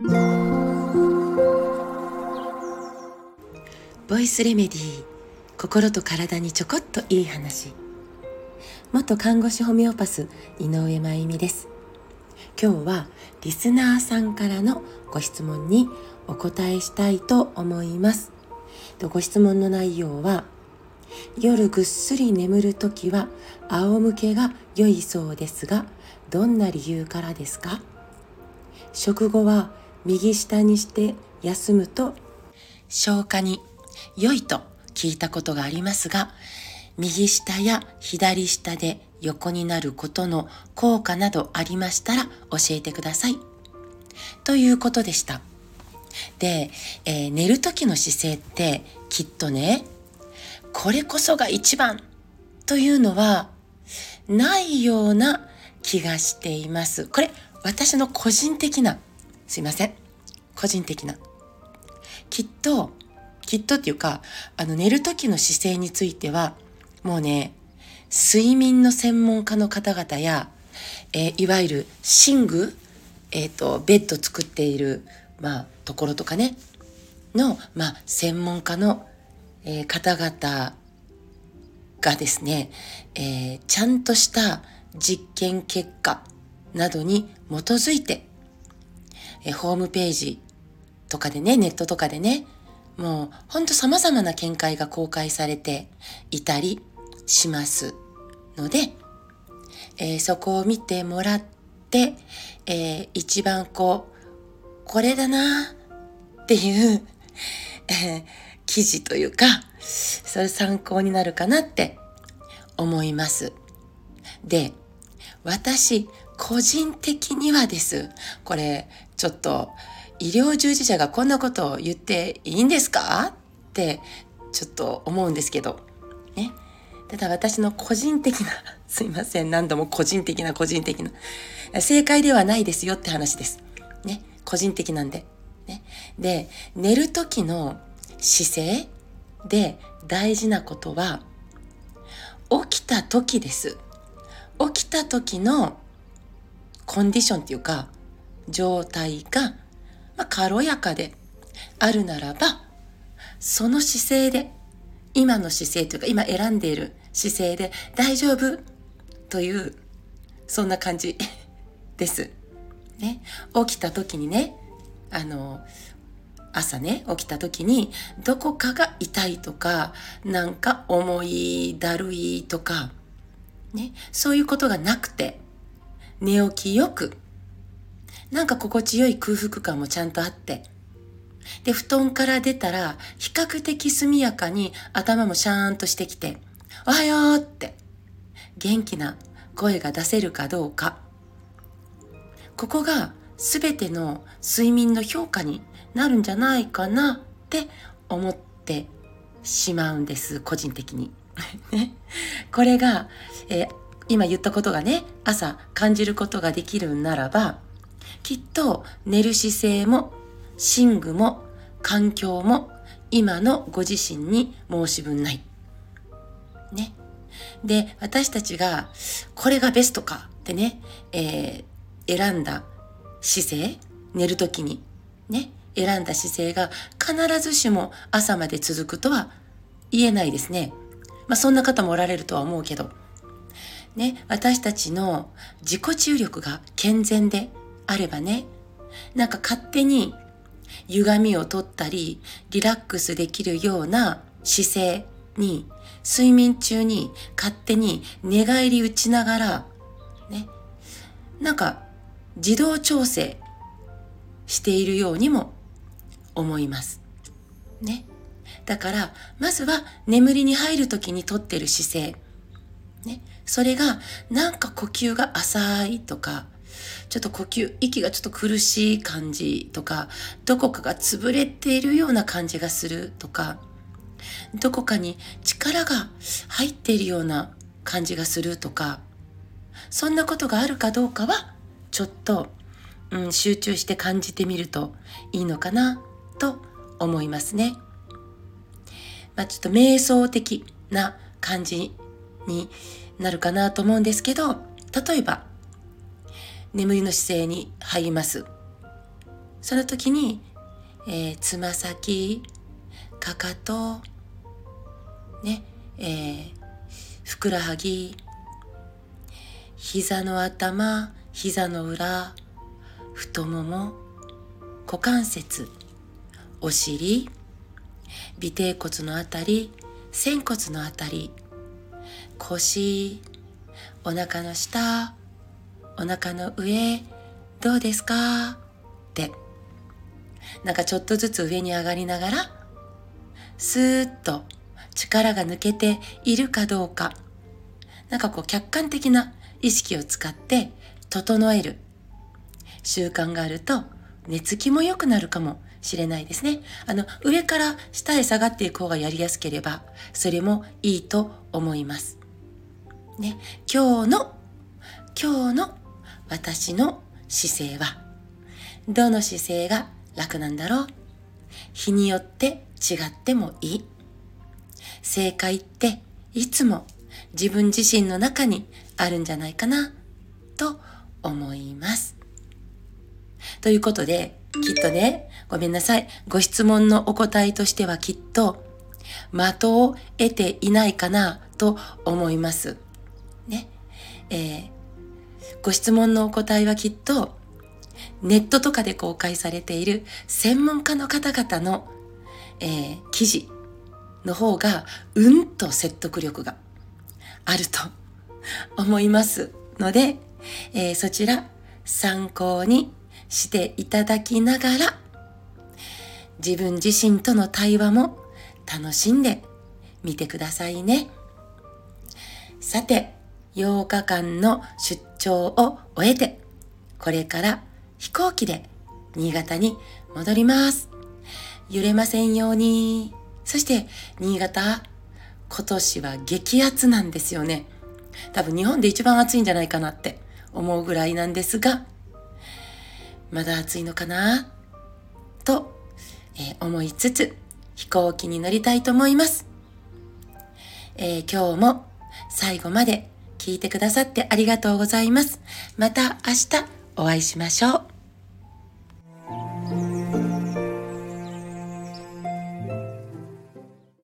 ボイスレメディー心と体にちょこっといい話。元看護師ホメオパス井上真由美です。今日はリスナーさんからのご質問にお答えしたいと思います。ご質問の内容は夜ぐっすり眠るときは仰向けが良いそうですがどんな理由からですか？食後は右下にして休むと消化に良いと聞いたことがありますが右下や左下で横になることの効果などありましたら教えてください。ということでした。で、えー、寝る時の姿勢ってきっとね、これこそが一番というのはないような気がしています。これ私の個人的な、すいません。個人的な。きっと、きっとっていうか、あの寝る時の姿勢については、もうね、睡眠の専門家の方々や、えー、いわゆる寝具、えっ、ー、と、ベッド作っている、まあ、ところとかね、の、まあ、専門家の、えー、方々がですね、えー、ちゃんとした実験結果などに基づいて、え、ホームページとかでね、ネットとかでね、もうほんと様々な見解が公開されていたりしますので、えー、そこを見てもらって、えー、一番こう、これだなっていう、記事というか、それ参考になるかなって思います。で、私、個人的にはです。これ、ちょっと、医療従事者がこんなことを言っていいんですか？って、ちょっと思うんですけど。ね。ただ私の個人的な、すいません、何度も個人的な個人的な、正解ではないですよって話です。ね。個人的なんで。ね。で、寝る時の姿勢で大事なことは、起きた時です。起きた時のコンディションっていうか、状態が、まあ、軽やかであるならば、その姿勢で、今の姿勢というか、今選んでいる姿勢で大丈夫という、そんな感じ です。ね。起きた時にね、あの、朝ね、起きた時に、どこかが痛いとか、なんか重い、だるいとか、ね、そういうことがなくて、寝起きよく、なんか心地よい空腹感もちゃんとあって、で、布団から出たら、比較的速やかに頭もシャーンとしてきて、おはようって、元気な声が出せるかどうか。ここが全ての睡眠の評価になるんじゃないかなって思ってしまうんです、個人的に。これが、えー、今言ったことがね、朝感じることができるならば、きっと寝る姿勢も、寝具も、環境も、今のご自身に申し分ない。ね。で、私たちが、これがベストかってね、えー、選んだ姿勢、寝るときに、ね、選んだ姿勢が必ずしも朝まで続くとは言えないですね。まあそんな方もおられるとは思うけど。ね、私たちの自己注力が健全であればね、なんか勝手に歪みを取ったり、リラックスできるような姿勢に、睡眠中に勝手に寝返り打ちながら、ね、なんか自動調整しているようにも思います。ね。だから、まずは眠りに入るときにとってる姿勢。ね。それが、なんか呼吸が浅いとか、ちょっと呼吸、息がちょっと苦しい感じとか、どこかが潰れているような感じがするとか、どこかに力が入っているような感じがするとか、そんなことがあるかどうかは、ちょっと、うん、集中して感じてみるといいのかなと思いますね。まあ、ちょっと瞑想的な感じになるかなと思うんですけど、例えば、眠りの姿勢に入ります。その時に、えー、つま先、かかと、ね、えー、ふくらはぎ、膝の頭、膝の裏、太もも、股関節、お尻、尾てい骨のあたり、仙骨のあたり、腰、お腹の下、お腹の上、どうですか？って、なんかちょっとずつ上に上がりながら、スーッと力が抜けているかどうか、なんかこう客観的な意識を使って整える習慣があると寝つきも良くなるかもしれないですね。あの、上から下へ下がっていく方がやりやすければ、それもいいと思います。ね、今日の、今日の私の姿勢は、どの姿勢が楽なんだろう？日によって違ってもいい。正解っていつも自分自身の中にあるんじゃないかな？と思います。ということで、きっとね、ごめんなさい。ご質問のお答えとしてはきっと、的を得ていないかな？と思います。ね。えー、ご質問のお答えはきっと、ネットとかで公開されている専門家の方々の、えー、記事の方がうんと説得力があると思いますので、えー、そちら参考にしていただきながら自分自身との対話も楽しんでみてくださいね。さて、8日間の出張を終えて、これから飛行機で新潟に戻ります。揺れませんように。そして新潟、今年は激アツなんですよね。多分日本で一番暑いんじゃないかなって思うぐらいなんですが、まだ暑いのかな？と、えー、思いつつ飛行機に乗りたいと思います。えー、今日も最後まで聞いてくださってありがとうございます。また明日お会いしましょう。